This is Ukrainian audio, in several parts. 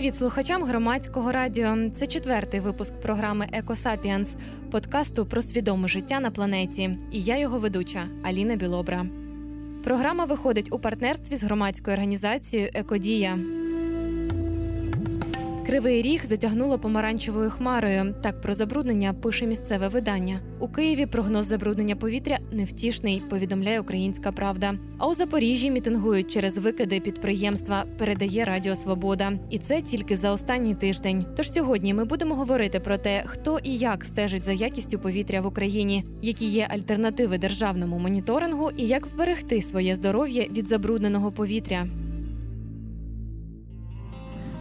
Привіт слухачам громадського радіо. Це четвертий випуск програми Екосапієнс, подкасту про свідоме життя на планеті. І я його ведуча Аліна Білобра. Програма виходить у партнерстві з громадською організацією Екодія. Кривий ріг затягнуло помаранчевою хмарою. Так про забруднення пише місцеве видання. У Києві прогноз забруднення повітря невтішний, повідомляє Українська Правда. А у Запоріжжі мітингують через викиди підприємства. Передає Радіо Свобода, і це тільки за останній тиждень. Тож сьогодні ми будемо говорити про те, хто і як стежить за якістю повітря в Україні, які є альтернативи державному моніторингу, і як вберегти своє здоров'я від забрудненого повітря.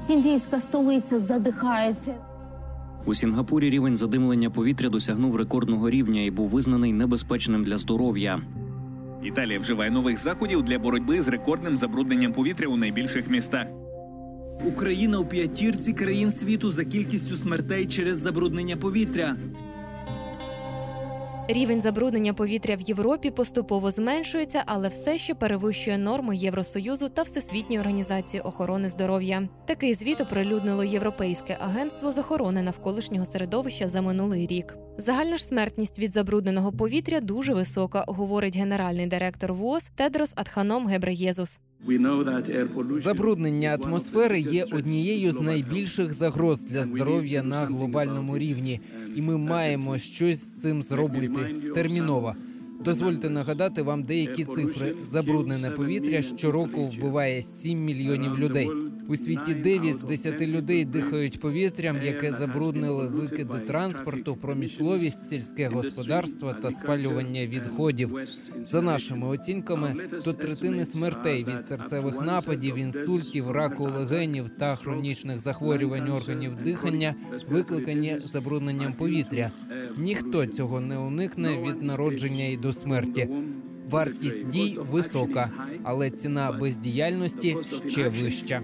Індійська столиця задихається. У Сінгапурі рівень задимлення повітря досягнув рекордного рівня і був визнаний небезпечним для здоров'я. Італія вживає нових заходів для боротьби з рекордним забрудненням повітря у найбільших містах. Україна у п'ятірці країн світу за кількістю смертей через забруднення повітря. Рівень забруднення повітря в Європі поступово зменшується, але все ще перевищує норми Євросоюзу та Всесвітньої організації охорони здоров'я. Такий звіт оприлюднило Європейське агентство з охорони навколишнього середовища за минулий рік. Загальна ж смертність від забрудненого повітря дуже висока, говорить генеральний директор ВОЗ Тедрос Адханом Гебреєзус. Забруднення атмосфери є однією з найбільших загроз для здоров'я на глобальному рівні, і ми маємо щось з цим зробити терміново. Дозвольте нагадати вам деякі цифри. Забруднене повітря щороку вбиває 7 мільйонів людей. У світі 9 з 10 людей дихають повітрям, яке забруднили викиди транспорту, промисловість, сільське господарство та спалювання відходів. За нашими оцінками, до третини смертей від серцевих нападів, інсультів, раку легенів та хронічних захворювань органів дихання викликані забрудненням повітря. Ніхто цього не уникне від народження і до смерті. Вартість дій висока, але ціна бездіяльності ще вища.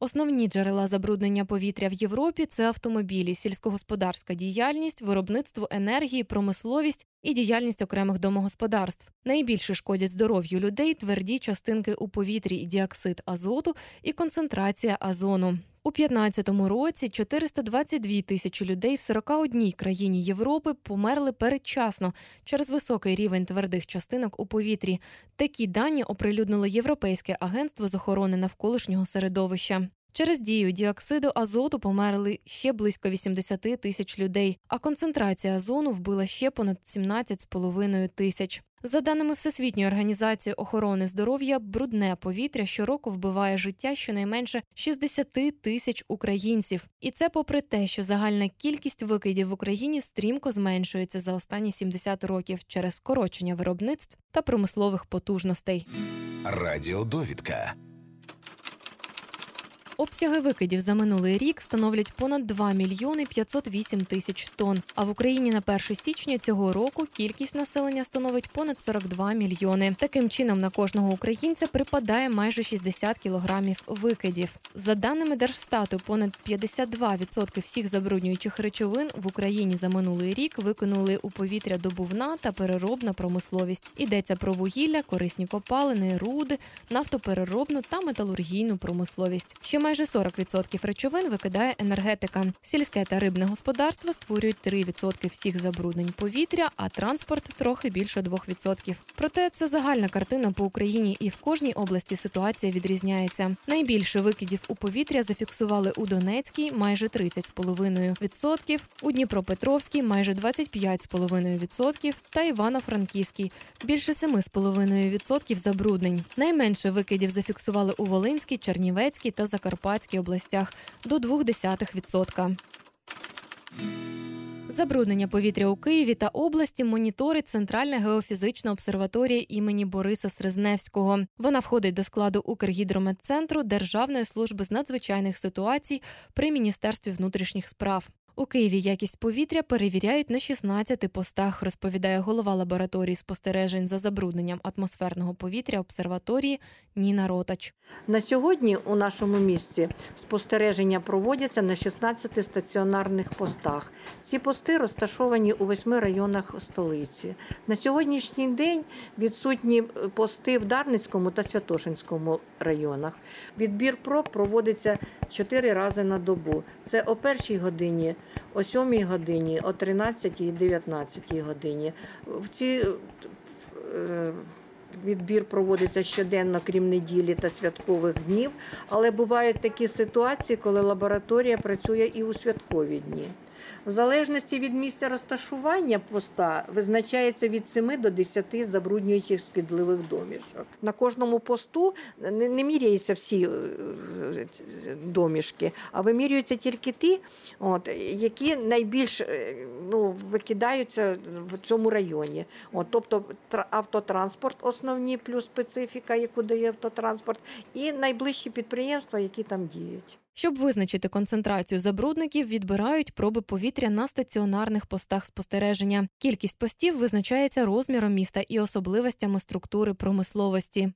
Основні джерела забруднення повітря в Європі це автомобілі, сільськогосподарська діяльність, виробництво енергії, промисловість і діяльність окремих домогосподарств. Найбільше шкодять здоров'ю людей тверді частинки у повітрі, діоксид азоту і концентрація азону. У 2015 році 422 тисячі людей в 41 країні Європи померли передчасно через високий рівень твердих частинок у повітрі. Такі дані оприлюднило Європейське агентство з охорони навколишнього середовища. Через дію діоксиду азоту померли ще близько 80 тисяч людей, а концентрація озону вбила ще понад 17,5 тисяч. За даними Всесвітньої організації охорони здоров'я, брудне повітря щороку вбиває життя щонайменше 60 тисяч українців, і це попри те, що загальна кількість викидів в Україні стрімко зменшується за останні 70 років через скорочення виробництв та промислових потужностей. Радіодовідка. Обсяги викидів за минулий рік становлять понад 2 мільйони 508 тисяч тонн. А в Україні на 1 січня цього року кількість населення становить понад 42 мільйони. Таким чином на кожного українця припадає майже 60 кілограмів викидів. За даними Держстату, понад 52% всіх забруднюючих речовин в Україні за минулий рік викинули у повітря добувна та переробна промисловість. Йдеться про вугілля, корисні копалини, руди, нафтопереробну та металургійну промисловість. Ще майже 40% речовин викидає енергетика. Сільське та рибне господарство створюють 3% всіх забруднень повітря, а транспорт трохи більше 2%. Проте це загальна картина по Україні, і в кожній області ситуація відрізняється. Найбільше викидів у повітря зафіксували у Донецькій майже 30,5%, у Дніпропетровській майже 25,5% та Івано-Франківській більше 7,5% забруднень. Найменше викидів зафіксували у Волинській, Чернівецькій та Закарпатській областях до 0,2%. Забруднення повітря у Києві та області моніторить Центральна геофізична обсерваторія імені Бориса Срезневського. Вона входить до складу Укргідрометцентру Державної служби з надзвичайних ситуацій при міністерстві внутрішніх справ. У Києві якість повітря перевіряють на 16 постах, розповідає голова лабораторії спостережень за забрудненням атмосферного повітря обсерваторії Ніна Ротач. На сьогодні у нашому місті спостереження проводяться на 16 стаціонарних постах. Ці пости розташовані у восьми районах столиці. На сьогоднішній день відсутні пости в Дарницькому та Святошинському районах. Відбір проб проводиться 4 рази на добу. Це о першій годині, о 7 годині, о 13 і 19 годині. В ці е, Відбір проводиться щоденно, крім неділі та святкових днів, але бувають такі ситуації, коли лабораторія працює і у святкові дні. В залежності від місця розташування поста визначається від 7 до 10 забруднюючих шкідливих домішок. На кожному посту не, не міряються всі е, е, домішки, а вимірюються тільки ті, от, які найбільш е, ну, викидаються в цьому районі. От, тобто тра- автотранспорт основні, плюс специфіка, яку дає автотранспорт, і найближчі підприємства, які там діють. Щоб визначити концентрацію забрудників, відбирають проби повітря на стаціонарних постах спостереження. Кількість постів визначається розміром міста і особливостями структури промисловості.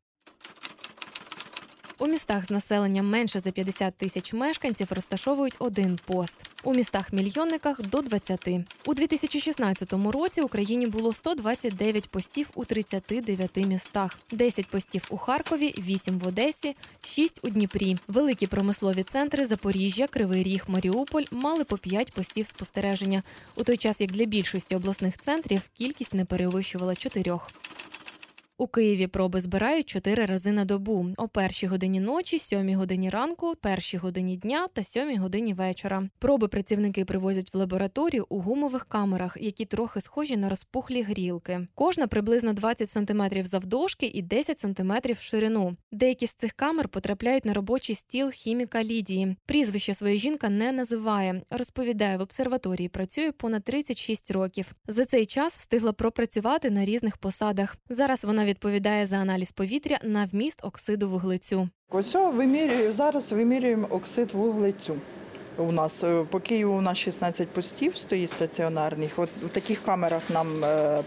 У містах з населенням менше за 50 тисяч мешканців розташовують один пост. У містах-мільйонниках до 20. У 2016 році Україні було 129 постів у 39 містах, 10 постів у Харкові, 8 в Одесі, 6 у Дніпрі. Великі промислові центри Запоріжжя, Кривий Ріг, Маріуполь мали по 5 постів спостереження, у той час як для більшості обласних центрів кількість не перевищувала чотирьох. У Києві проби збирають чотири рази на добу: о першій годині ночі, сьомій годині ранку, першій годині дня та сьомій годині вечора. Проби працівники привозять в лабораторію у гумових камерах, які трохи схожі на розпухлі грілки. Кожна приблизно 20 см завдовжки і 10 см в ширину. Деякі з цих камер потрапляють на робочий стіл хіміка Лідії. Прізвище своя жінка не називає. Розповідає, в обсерваторії працює понад 36 років. За цей час встигла пропрацювати на різних посадах. Зараз вона відповідає за аналіз повітря на вміст оксиду вуглецю. Ось вимірюю зараз. Вимірюємо оксид вуглецю. У нас е, по Києву у нас 16 постів стоїть стаціонарних. От в таких камерах нам е,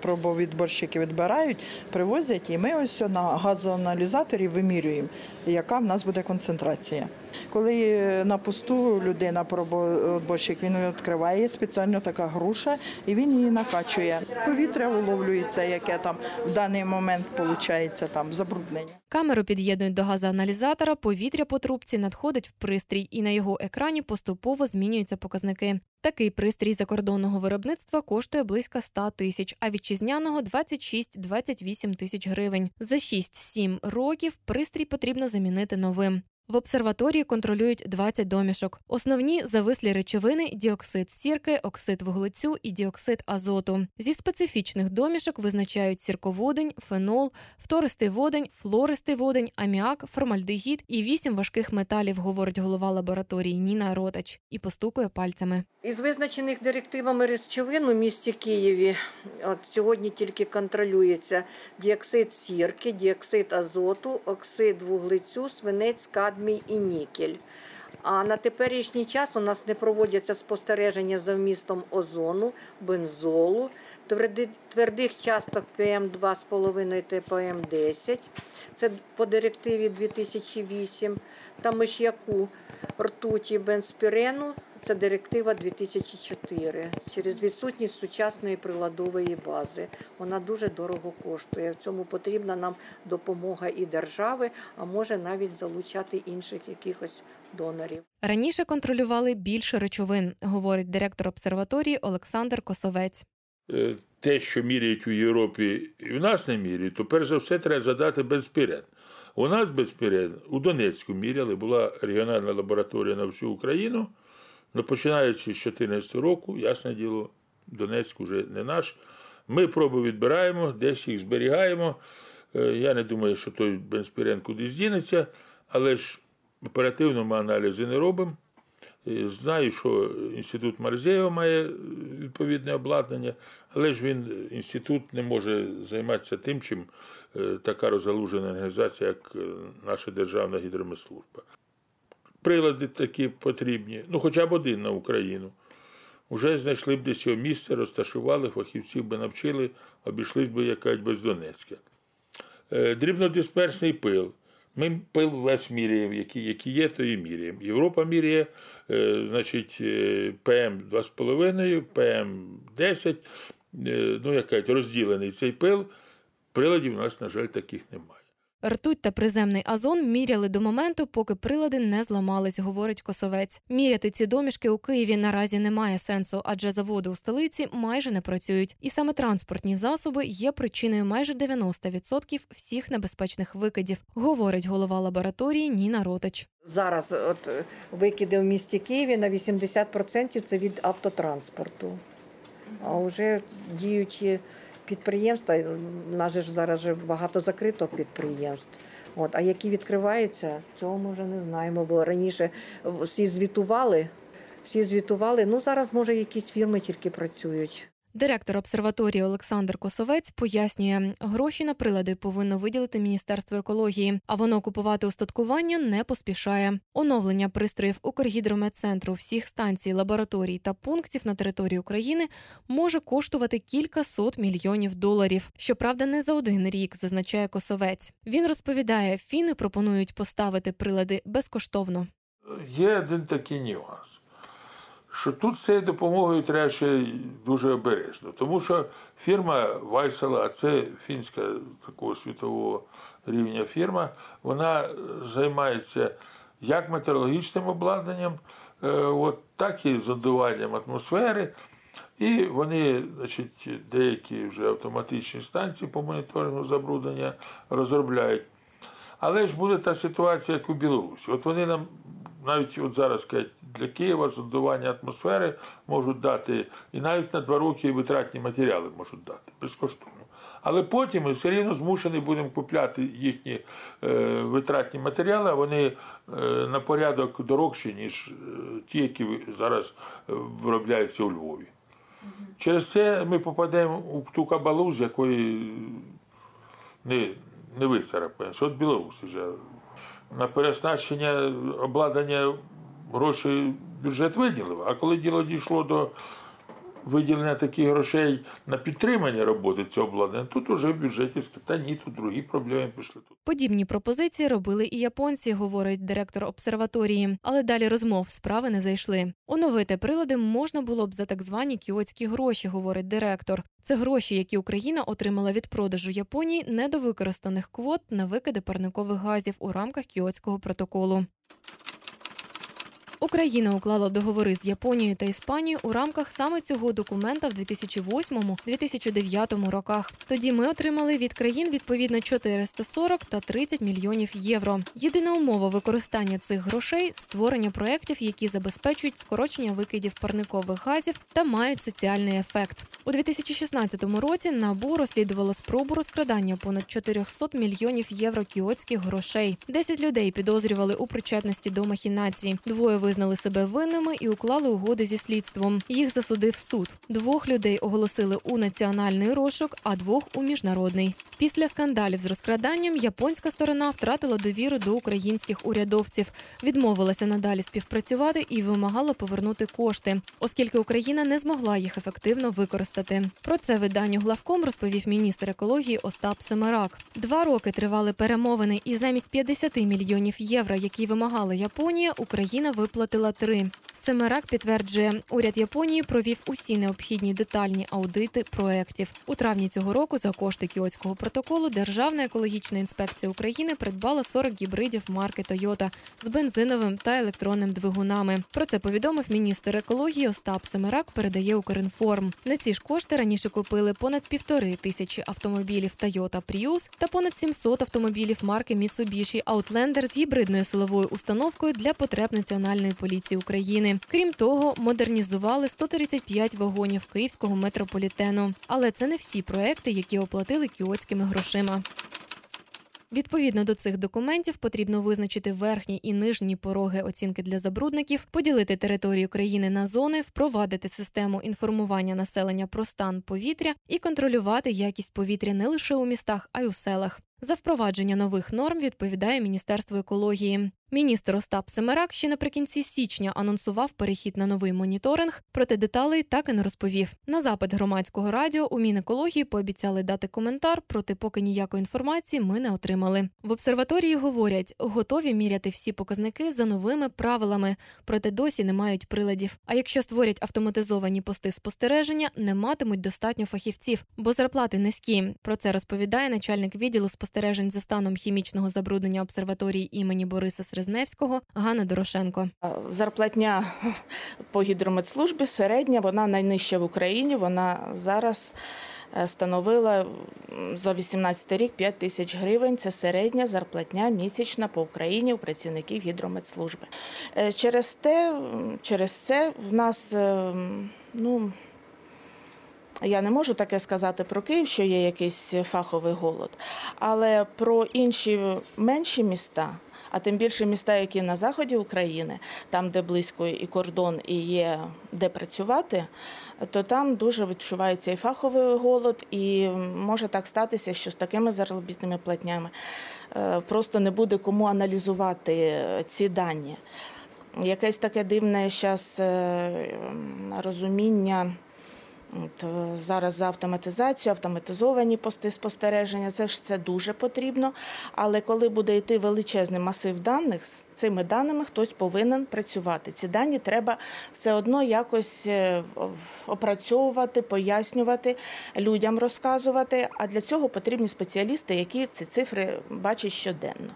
пробовідборщики відбирають, привозять, і ми ось на газоаналізаторі вимірюємо, яка в нас буде концентрація. Коли е, на посту людина пробовідборщик, він відкриває, спеціально така груша, і він її накачує. Повітря виловлюється, яке там в даний момент виходить там забруднення. Камеру під'єднують до газоаналізатора, повітря по трубці надходить в пристрій, і на його екрані поступово змінюються показники. Такий пристрій закордонного виробництва коштує близько 100 тисяч, а вітчизняного 26-28 тисяч гривень. За 6-7 років пристрій потрібно замінити новим. В обсерваторії контролюють 20 домішок. Основні завислі речовини діоксид сірки, оксид вуглецю і діоксид азоту. Зі специфічних домішок визначають сірководень, фенол, фтористий водень, хлористий водень, аміак, формальдегід і вісім важких металів, говорить голова лабораторії Ніна Ротач і постукує пальцями. Із визначених директивами речовин у місті Києві от сьогодні тільки контролюється діоксид сірки, діоксид азоту, оксид вуглецю, свинець, кадмій і нікель. А на теперішній час у нас не проводяться спостереження за вмістом озону, бензолу, твердих часток ПМ2,5 та ПМ10. Це по директиві 2008 та миш'яку ртуті бенспірену. Це директива 2004 через відсутність сучасної приладової бази. Вона дуже дорого коштує. В цьому потрібна нам допомога і держави, а може навіть залучати інших якихось донорів. Раніше контролювали більше речовин, говорить директор обсерваторії Олександр Косовець. Е, те, що міряють у Європі і в нас не міряють, то перш за все треба задати безпірен. У нас безпірен у Донецьку міряли, була регіональна лабораторія на всю Україну. Ну, починаючи з 2014 року, ясне діло, Донецьк вже не наш. Ми проби відбираємо, десь їх зберігаємо. Е, Я не думаю, що той бенспірен кудись дінеться, але ж оперативно ми аналізи не робимо. Е, Знаю, що інститут Марзєєва має е, відповідне обладнання, але ж він, інститут, не може займатися тим, чим така розгалужена організація, як наша Державна гідромислужба. Прилади такі потрібні, ну хоча б один на Україну. вже знайшли б десь його місце, розташували, фахівців би навчили, обійшлись би якась без Донецька. Е, Дрібнодисперсний пил. Ми пил весь міряємо, який, який є, то і міряємо. Європа міряє, е, значить, е, ПМ 2,5, ПМ 10, е, ну, яка розділений цей пил. Приладів у нас, на жаль, таких немає. Ртуть та приземний озон міряли до моменту, поки прилади не зламались, говорить Косовець. Міряти ці домішки у Києві наразі немає сенсу, адже заводи у столиці майже не працюють. І саме транспортні засоби є причиною майже 90% всіх небезпечних викидів, говорить голова лабораторії Ніна Ротич. Зараз от е, викиди в місті Києві на 80% це від автотранспорту. А вже діючі підприємства, в нас ж зараз же багато закрито підприємств. От, а які відкриваються, цього ми вже не знаємо. Бо раніше всі звітували, всі звітували. Ну зараз може якісь фірми тільки працюють. Директор обсерваторії Олександр Косовець пояснює, гроші на прилади повинно виділити Міністерство екології, а воно купувати устаткування не поспішає. Оновлення пристроїв Укргідрометцентру всіх станцій, лабораторій та пунктів на території України може коштувати кілька сот мільйонів доларів. Щоправда, не за один рік, зазначає Косовець. Він розповідає, фіни пропонують поставити прилади безкоштовно. Є один такий нюанс, що тут з цією допомогою треба ще дуже обережно. Тому що фірма Вайсела, а це фінська такого світового рівня фірма, вона займається як метеорологічним обладнанням, е, от, так і зондуванням атмосфери. І вони, значить, деякі вже автоматичні станції по моніторингу забруднення розробляють. Але ж буде та ситуація, як у Білорусі. От вони нам навіть от зараз кажуть, для Києва зондування атмосфери можуть дати, і навіть на два роки витратні матеріали можуть дати безкоштовно. Але потім ми все рівно змушені будемо купляти їхні е, витратні матеріали, а вони е, на порядок дорожчі, ніж е, ті, які зараз е, виробляються у Львові. Через це ми попадемо у ту кабалу, з якої не, не вицарапаємося. От Білорусь вже на переснащення обладнання грошей бюджет виділив. А коли діло дійшло до виділення таких грошей на підтримання роботи цього обладнання, тут уже в бюджеті та ні, тут другі проблеми пішли. Подібні пропозиції робили і японці, говорить директор обсерваторії. Але далі розмов справи не зайшли. Оновити прилади можна було б за так звані кіотські гроші, говорить директор. Це гроші, які Україна отримала від продажу Японії недовикористаних квот на викиди парникових газів у рамках кіотського протоколу. Україна уклала договори з Японією та Іспанією у рамках саме цього документа в 2008-2009 роках. Тоді ми отримали від країн відповідно 440 та 30 мільйонів євро. Єдина умова використання цих грошей створення проєктів, які забезпечують скорочення викидів парникових газів та мають соціальний ефект. У 2016 році НАБУ розслідувало спробу розкрадання понад 400 мільйонів євро кіотських грошей. 10 людей підозрювали у причетності до махінації. Двоє визнали себе винними і уклали угоди зі слідством. Їх засудив суд. Двох людей оголосили у національний розшук, а двох у міжнародний. Після скандалів з розкраданням японська сторона втратила довіру до українських урядовців, відмовилася надалі співпрацювати і вимагала повернути кошти, оскільки Україна не змогла їх ефективно використати. Про це виданню главком розповів міністр екології Остап Семерак. Два роки тривали перемовини, і замість 50 мільйонів євро, які вимагала Японія, Україна виплатила три. Семерак підтверджує, уряд Японії провів усі необхідні детальні аудити проєктів. У травні цього року за кошти Кіотського протоколу Державна екологічна інспекція України придбала 40 гібридів марки Toyota з бензиновим та електронним двигунами. Про це повідомив міністр екології Остап Семерак. Передає Укрінформ. На ці ж кошти раніше купили понад півтори тисячі автомобілів Toyota Prius та понад 700 автомобілів марки Mitsubishi Outlander з гібридною силовою установкою для потреб Національної поліції України. Крім того, модернізували 135 вагонів київського метрополітену. Але це не всі проекти, які оплатили кіотськими грошима. Відповідно до цих документів потрібно визначити верхні і нижні пороги оцінки для забрудників, поділити територію країни на зони, впровадити систему інформування населення про стан повітря і контролювати якість повітря не лише у містах, а й у селах. За впровадження нових норм відповідає Міністерство екології. Міністр Остап Семерак ще наприкінці січня анонсував перехід на новий моніторинг, проте деталей так і не розповів. На запит громадського радіо у Мінекології пообіцяли дати коментар, проте поки ніякої інформації ми не отримали. В обсерваторії говорять, готові міряти всі показники за новими правилами, проте досі не мають приладів. А якщо створять автоматизовані пости спостереження, не матимуть достатньо фахівців, бо зарплати низькі. Про це розповідає начальник відділу спостережень за станом хімічного забруднення обсерваторії імені Бориса Срезневського Ганна Дорошенко. Зарплатня по гідрометслужбі середня, вона найнижча в Україні. Вона зараз е, становила за 18 рік 5 тисяч гривень. Це середня зарплатня місячна по Україні у працівників гідрометслужби. Е, Через те, через це в нас ну. Я не можу таке сказати про Київ, що є якийсь фаховий голод, але про інші менші міста, а тим більше міста, які на заході України, там, де близько і кордон, і є де працювати, то там дуже відчувається і фаховий голод, і може так статися, що з такими заробітними платнями е, просто не буде кому аналізувати е, ці дані. Якесь таке дивне зараз розуміння. От, е, зараз за автоматизацію, автоматизовані пости спостереження, це ж це дуже потрібно. Але коли буде йти величезний масив даних, з цими даними хтось повинен працювати. Ці дані треба все одно якось е, опрацьовувати, пояснювати, людям розказувати. А для цього потрібні спеціалісти, які ці цифри бачать щоденно.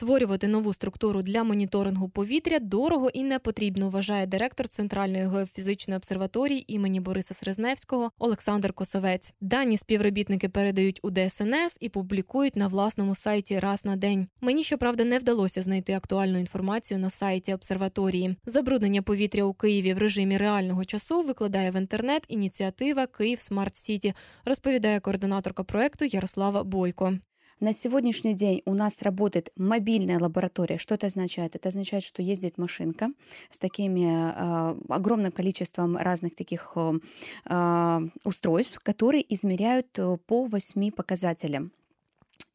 Створювати нову структуру для моніторингу повітря дорого і не потрібно, вважає директор Центральної геофізичної обсерваторії імені Бориса Срезневського Олександр Косовець. Дані співробітники передають у ДСНС і публікують на власному сайті раз на день. Мені щоправда не вдалося знайти актуальну інформацію на сайті обсерваторії. Забруднення повітря у Києві в режимі реального часу викладає в інтернет ініціатива Київ Smart City, розповідає координаторка проекту Ярослава Бойко. На сегодняшний день у нас работает мобильная лаборатория. Что это означает? Это означает, что ездит машинка с такими э, огромным количеством разных таких э, устройств, которые измеряют э, по восьми показателям.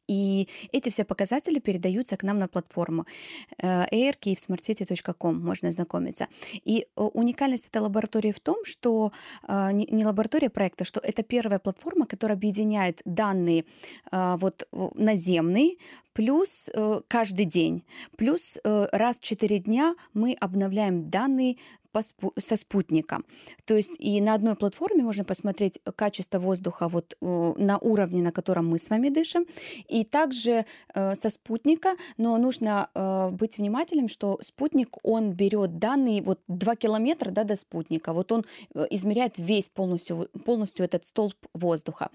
И эти все показатели передаются к нам на платформу airkievsmartcity.com, можно ознакомиться. И уникальность этой лаборатории в том, что не лаборатория проекта, что это первая платформа, которая объединяет данные вот наземные, плюс каждый день, плюс раз в 4 дня мы обновляем данные со спутника. То есть и на одной платформе можно посмотреть качество воздуха вот на уровне, на котором мы с вами дышим, и также со спутника, но нужно быть внимательным, что спутник, он берет данные вот 2 километра да, до спутника, вот он измеряет весь полностью, полностью этот столб воздуха.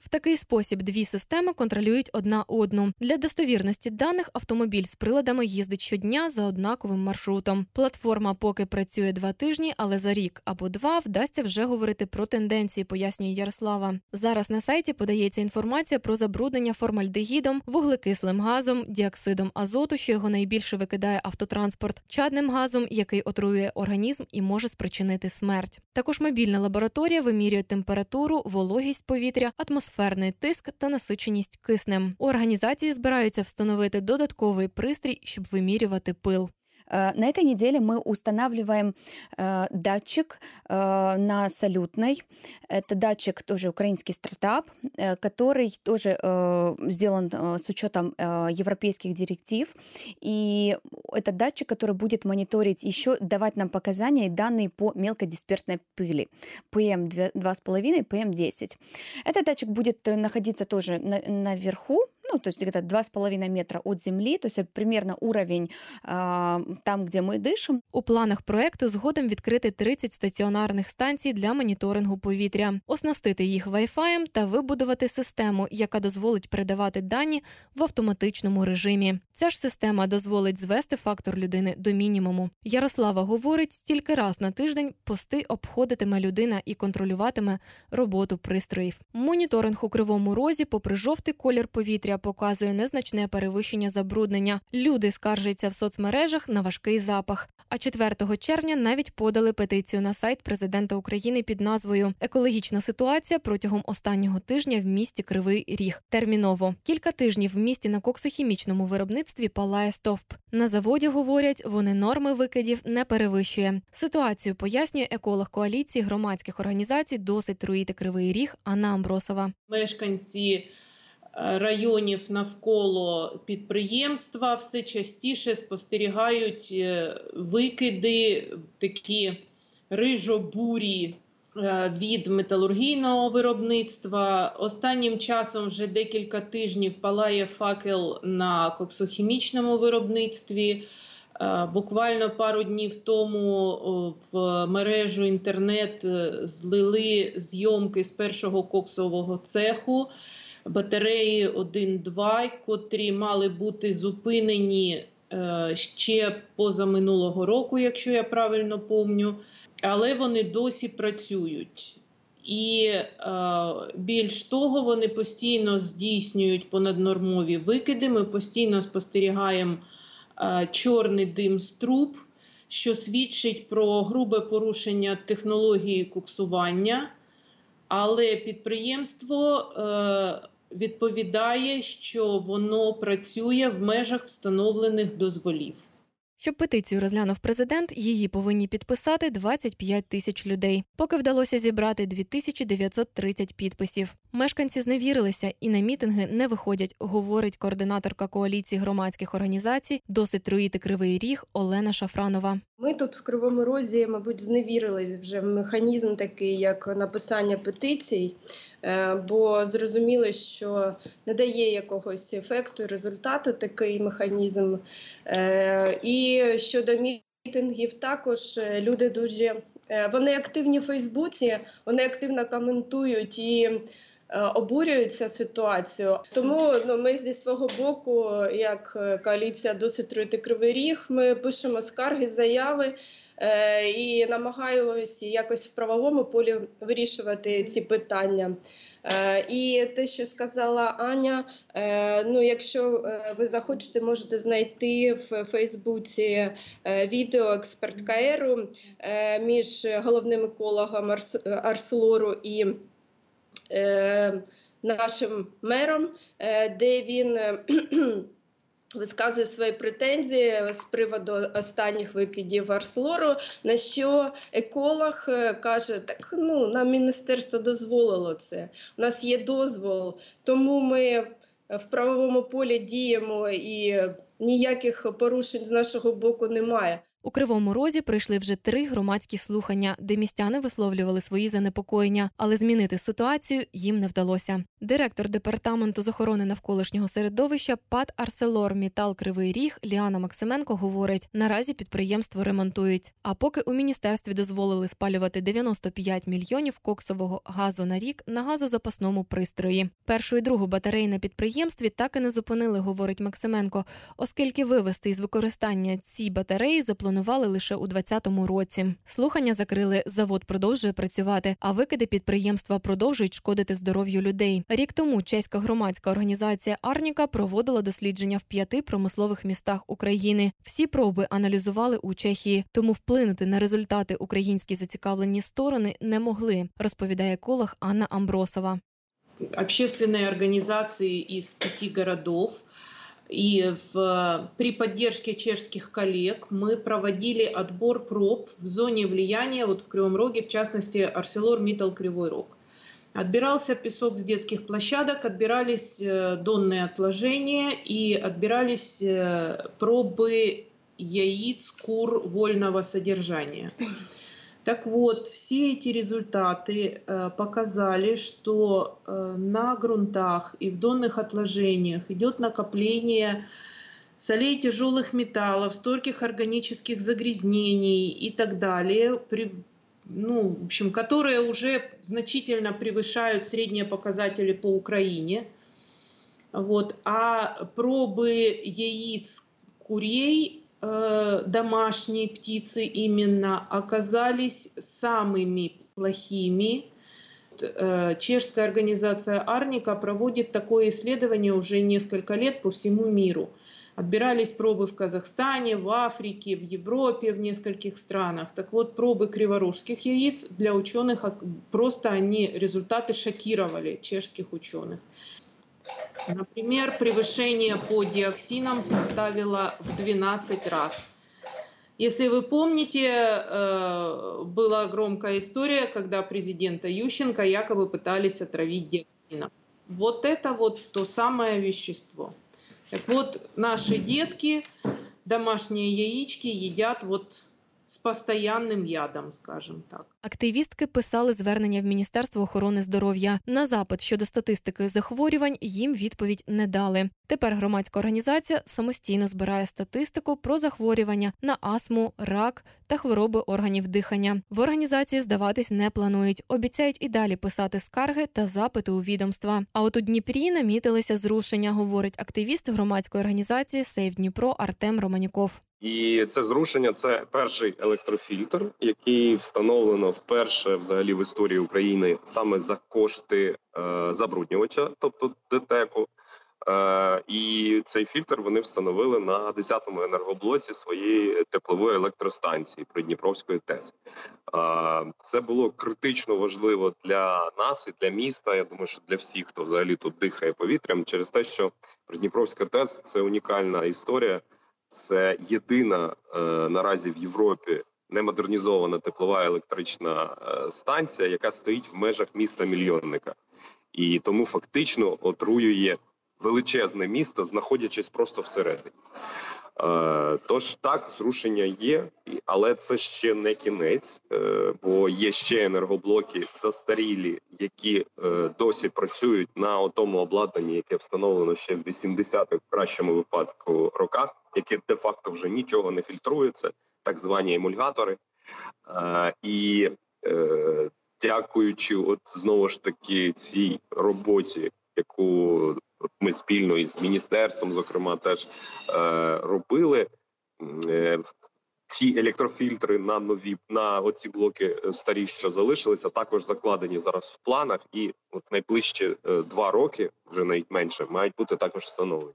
В такий спосіб дві системи контролюють одна одну. Для достовірності даних автомобіль з приладами їздить щодня за однаковим маршрутом. Платформа поки працює два тижні, але за рік або два вдасться вже говорити про тенденції, пояснює Ярослава. Зараз на сайті подається інформація про забруднення формальдегідом, вуглекислим газом, діоксидом азоту, що його найбільше викидає автотранспорт, чадним газом, який отруює організм і може спричинити смерть. Також мобільна лабораторія вимірює температуру, вологість повітря, атмосферний тиск та насиченість киснем. У організації збираються встановити додатковий пристрій, щоб вимірювати пил. На этой неделе мы устанавливаем э, датчик э, на салютной. Это датчик тоже украинский стартап, э, который тоже сделан с учетом европейских директив. И это датчик, который будет мониторить еще, давать нам показания и данные по мелкодисперсной пыли. PM2,5, PM10. Этот датчик будет находиться тоже на, наверху, ну, то есть где-то 2,5 метра от земли, то есть примерно уровень а, там, де ми дишимо. У планах проекту згодом відкрити 30 стаціонарних станцій для моніторингу повітря, оснастити їх Wi-Fi та вибудувати систему, яка дозволить передавати дані в автоматичному режимі. Ця ж система дозволить звести фактор людини до мінімуму. Ярослава говорить, тільки раз на тиждень пости обходитиме людина і контролюватиме роботу пристроїв. Моніторинг у кривому розі, попри жовтий колір повітря, показує незначне перевищення забруднення. Люди скаржаться в соцмережах на важкий запах. А 4 червня навіть подали петицію на сайт президента України під назвою Екологічна ситуація протягом останнього тижня в місті Кривий Ріг. Терміново кілька тижнів в місті на коксохімічному виробництві палає стовп. На заводі говорять, вони норми викидів не перевищує. Ситуацію пояснює еколог коаліції громадських організацій Досить труїти Кривий Ріг Анна Амбросова. Мешканці районів навколо підприємства все частіше спостерігають е, викиди такі рижо-бурі е, від металургійного виробництва. Останнім часом вже декілька тижнів палає факел на коксохімічному виробництві. Е, Буквально пару днів тому в мережу інтернет злили зйомки з першого коксового цеху батареї 1-2, котрі мали бути зупинені е, ще позаминулого року, якщо я правильно помню, але вони досі працюють. І е, більш того, вони постійно здійснюють понаднормові викиди. Ми постійно спостерігаємо е, чорний дим з труб, що свідчить про грубе порушення технології коксування. Але підприємство е, відповідає, що воно працює в межах встановлених дозволів. Щоб петицію розглянув президент, її повинні підписати 25 тисяч людей. Поки вдалося зібрати 2930 підписів. Мешканці зневірилися і на мітинги не виходять, говорить координаторка коаліції громадських організацій Досить труїти кривий ріг Олена Шафранова. Ми тут в Кривому Розі, мабуть, зневірились вже в механізм такий, як написання петицій, бо зрозуміли, що не дає якогось ефекту результату такий механізм. Е, І щодо мітингів, також е, люди дуже е, вони активні в Фейсбуці, вони активно коментують і. Е, Обурюються ситуацію, тому ну ми зі свого боку, як е, коаліція досить труїти кривий ріг, ми пишемо скарги, заяви е, і намагаємося якось в правовому полі вирішувати ці питання. І те, що сказала Аня, ну якщо ви захочете, можете знайти в Фейсбуці відео експерт КРу між головним екологом Арс- Арселору і нашим мером, е, де він е, висказує свої претензії з приводу останніх викидів Арслору, на що еколог е, каже: так ну нам міністерство дозволило це. У нас є дозвол, тому ми в правовому полі діємо і ніяких порушень з нашого боку немає. У Кривому Розі прийшли вже три громадські слухання, де містяни висловлювали свої занепокоєння, але змінити ситуацію їм не вдалося. Директор департаменту з охорони навколишнього середовища ПАД Арселор Мітал Кривий Ріг Ліана Максименко говорить: наразі підприємство ремонтують. А поки у міністерстві дозволили спалювати 95 мільйонів коксового газу на рік на газозапасному пристрої. Першу і другу батареї на підприємстві так і не зупинили, говорить Максименко, оскільки вивести із використання ці батареї запланували лише у 2020 році. Слухання закрили, завод продовжує працювати, а викиди підприємства продовжують шкодити здоров'ю людей. Рік тому чеська громадська організація Арніка проводила дослідження в п'яти промислових містах України. Всі проби аналізували у Чехії, тому вплинути на результати українські зацікавлені сторони не могли, розповідає еколог Анна Амбросова. общественные организации из пяти городов. И в, при поддержке чешских коллег мы проводили отбор проб в зоне влияния, вот в Кривом Роге, в частности, Арселор Миттал Кривой Рог. Отбирался песок с детских площадок, отбирались э, донные отложения и отбирались э, пробы яиц, кур вольного содержания. Так вот, все эти результаты э, показали, что э, на грунтах и в донных отложениях идет накопление солей тяжелых металлов, стольких органических загрязнений и так далее, при, ну, в общем, которые уже значительно превышают средние показатели по Украине. Вот. А пробы яиц курей э, домашней птицы именно оказались самыми плохими. э, чешская организация Арника проводит такое исследование уже несколько лет по всему миру. Отбирались пробы в Казахстане, в Африке, в Европе, в нескольких странах. Так вот, пробы криворужских яиц для ученых просто они результаты шокировали чешских ученых. Например, превышение по диоксинам составило в 12 раз. Если вы помните, э, была громкая история, когда президента Ющенко якобы пытались отравить диоксином. Вот это вот то самое вещество. Так вот, наши детки домашние яички едят вот с постоянным ядом, скажем так. Активістки писали звернення в Міністерство охорони здоров'я. На запит щодо статистики захворювань їм відповідь не дали. Тепер громадська організація самостійно збирає статистику про захворювання на астму, рак та хвороби органів дихання. В організації здаватись не планують. Обіцяють і далі писати скарги та запити у відомства. А от у Дніпрі намітилися зрушення, говорить активіст громадської організації Сейв Дніпро Артем Романюков. І це зрушення це перший електрофільтр, який встановлено вперше взагалі в історії України саме за кошти е, забруднювача, тобто ДТЕКу. Е, і цей фільтр вони встановили на 10-му енергоблоці своєї теплової електростанції Придніпровської ТЕС. Е, це було критично важливо для нас і для міста. Я думаю, що для всіх, хто взагалі тут дихає повітрям, через те, що Придніпровська ТЕС це унікальна історія. Це єдина е, наразі в Європі немодернізована теплова електрична е, станція, яка стоїть в межах міста мільйонника, і тому фактично отруює величезне місто, знаходячись просто всередині. Е, Тож так, зрушення є, але це ще не кінець, е, бо є ще енергоблоки застарілі, які е, досі працюють на тому обладнанні, яке встановлено ще в 80-х, в кращому випадку роках, яке де-факто вже нічого не фільтрує. Це так звані емульгатори. І дякуючи, от знову ж таки, цій роботі, яку ми спільно із міністерством, зокрема, теж е, робили. е, Ці електрофільтри на нові на оці блоки е, старі, що залишилися, також закладені зараз в планах, і от найближчі два роки, вже навіть менше, мають бути також встановлені.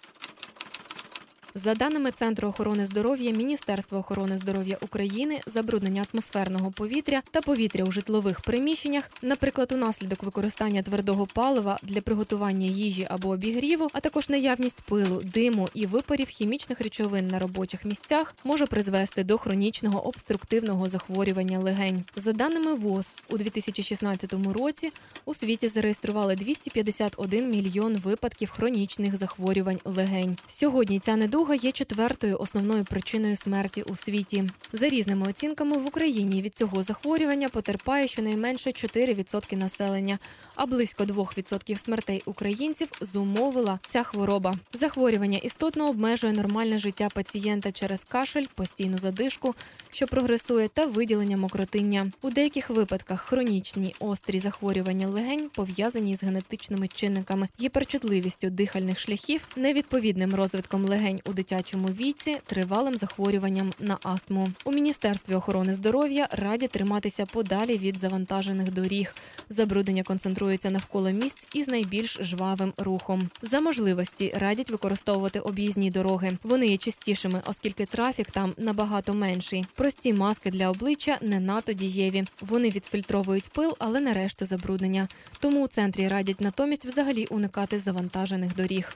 За даними Центру охорони здоров'я Міністерства охорони здоров'я України, забруднення атмосферного повітря та повітря у житлових приміщеннях, наприклад, унаслідок використання твердого палива для приготування їжі або обігріву, а також наявність пилу, диму і випарів хімічних речовин на робочих місцях, може призвести до хронічного обструктивного захворювання легень. За даними ВОЗ, у 2016 році у світі зареєстрували 251 мільйон випадків хронічних захворювань легень. Сьогодні ця недуга є четвертою основною причиною смерті у світі. За різними оцінками в Україні від цього захворювання потерпає щонайменше 4% населення, а близько 2% смертей українців зумовила ця хвороба. Захворювання істотно обмежує нормальне життя пацієнта через кашель, постійну задишку, що прогресує, та виділення мокротиння. У деяких випадках хронічні острі захворювання легень пов'язані з генетичними чинниками, гіперчутливістю дихальних шляхів, невідповідним розвитком легень у дитячому віці, тривалим захворюванням на астму. У міністерстві охорони здоров'я радять триматися подалі від завантажених доріг. Забруднення концентрується навколо місць із найбільш жвавим рухом. За можливості радять використовувати об'їзні дороги. Вони є чистішими, оскільки трафік там набагато менший. Прості маски для обличчя не надто дієві. Вони відфільтровують пил, але не решту забруднення. Тому у центрі радять натомість взагалі уникати завантажених доріг.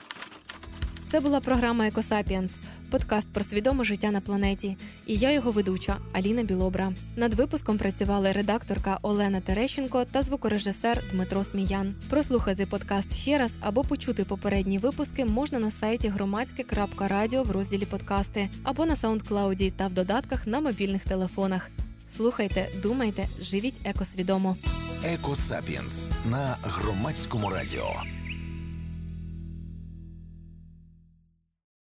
Це була програма Екосапіенс, подкаст про свідоме життя на планеті. І я його ведуча Аліна Білобра. Над випуском працювали редакторка Олена Терещенко та звукорежисер Дмитро Сміян. Прослухати подкаст ще раз або почути попередні випуски можна на сайті громадське.радіо в розділі подкасти або на саундклауді та в додатках на мобільних телефонах. Слухайте, думайте, живіть екосвідомо. Екосапіенс на громадському радіо.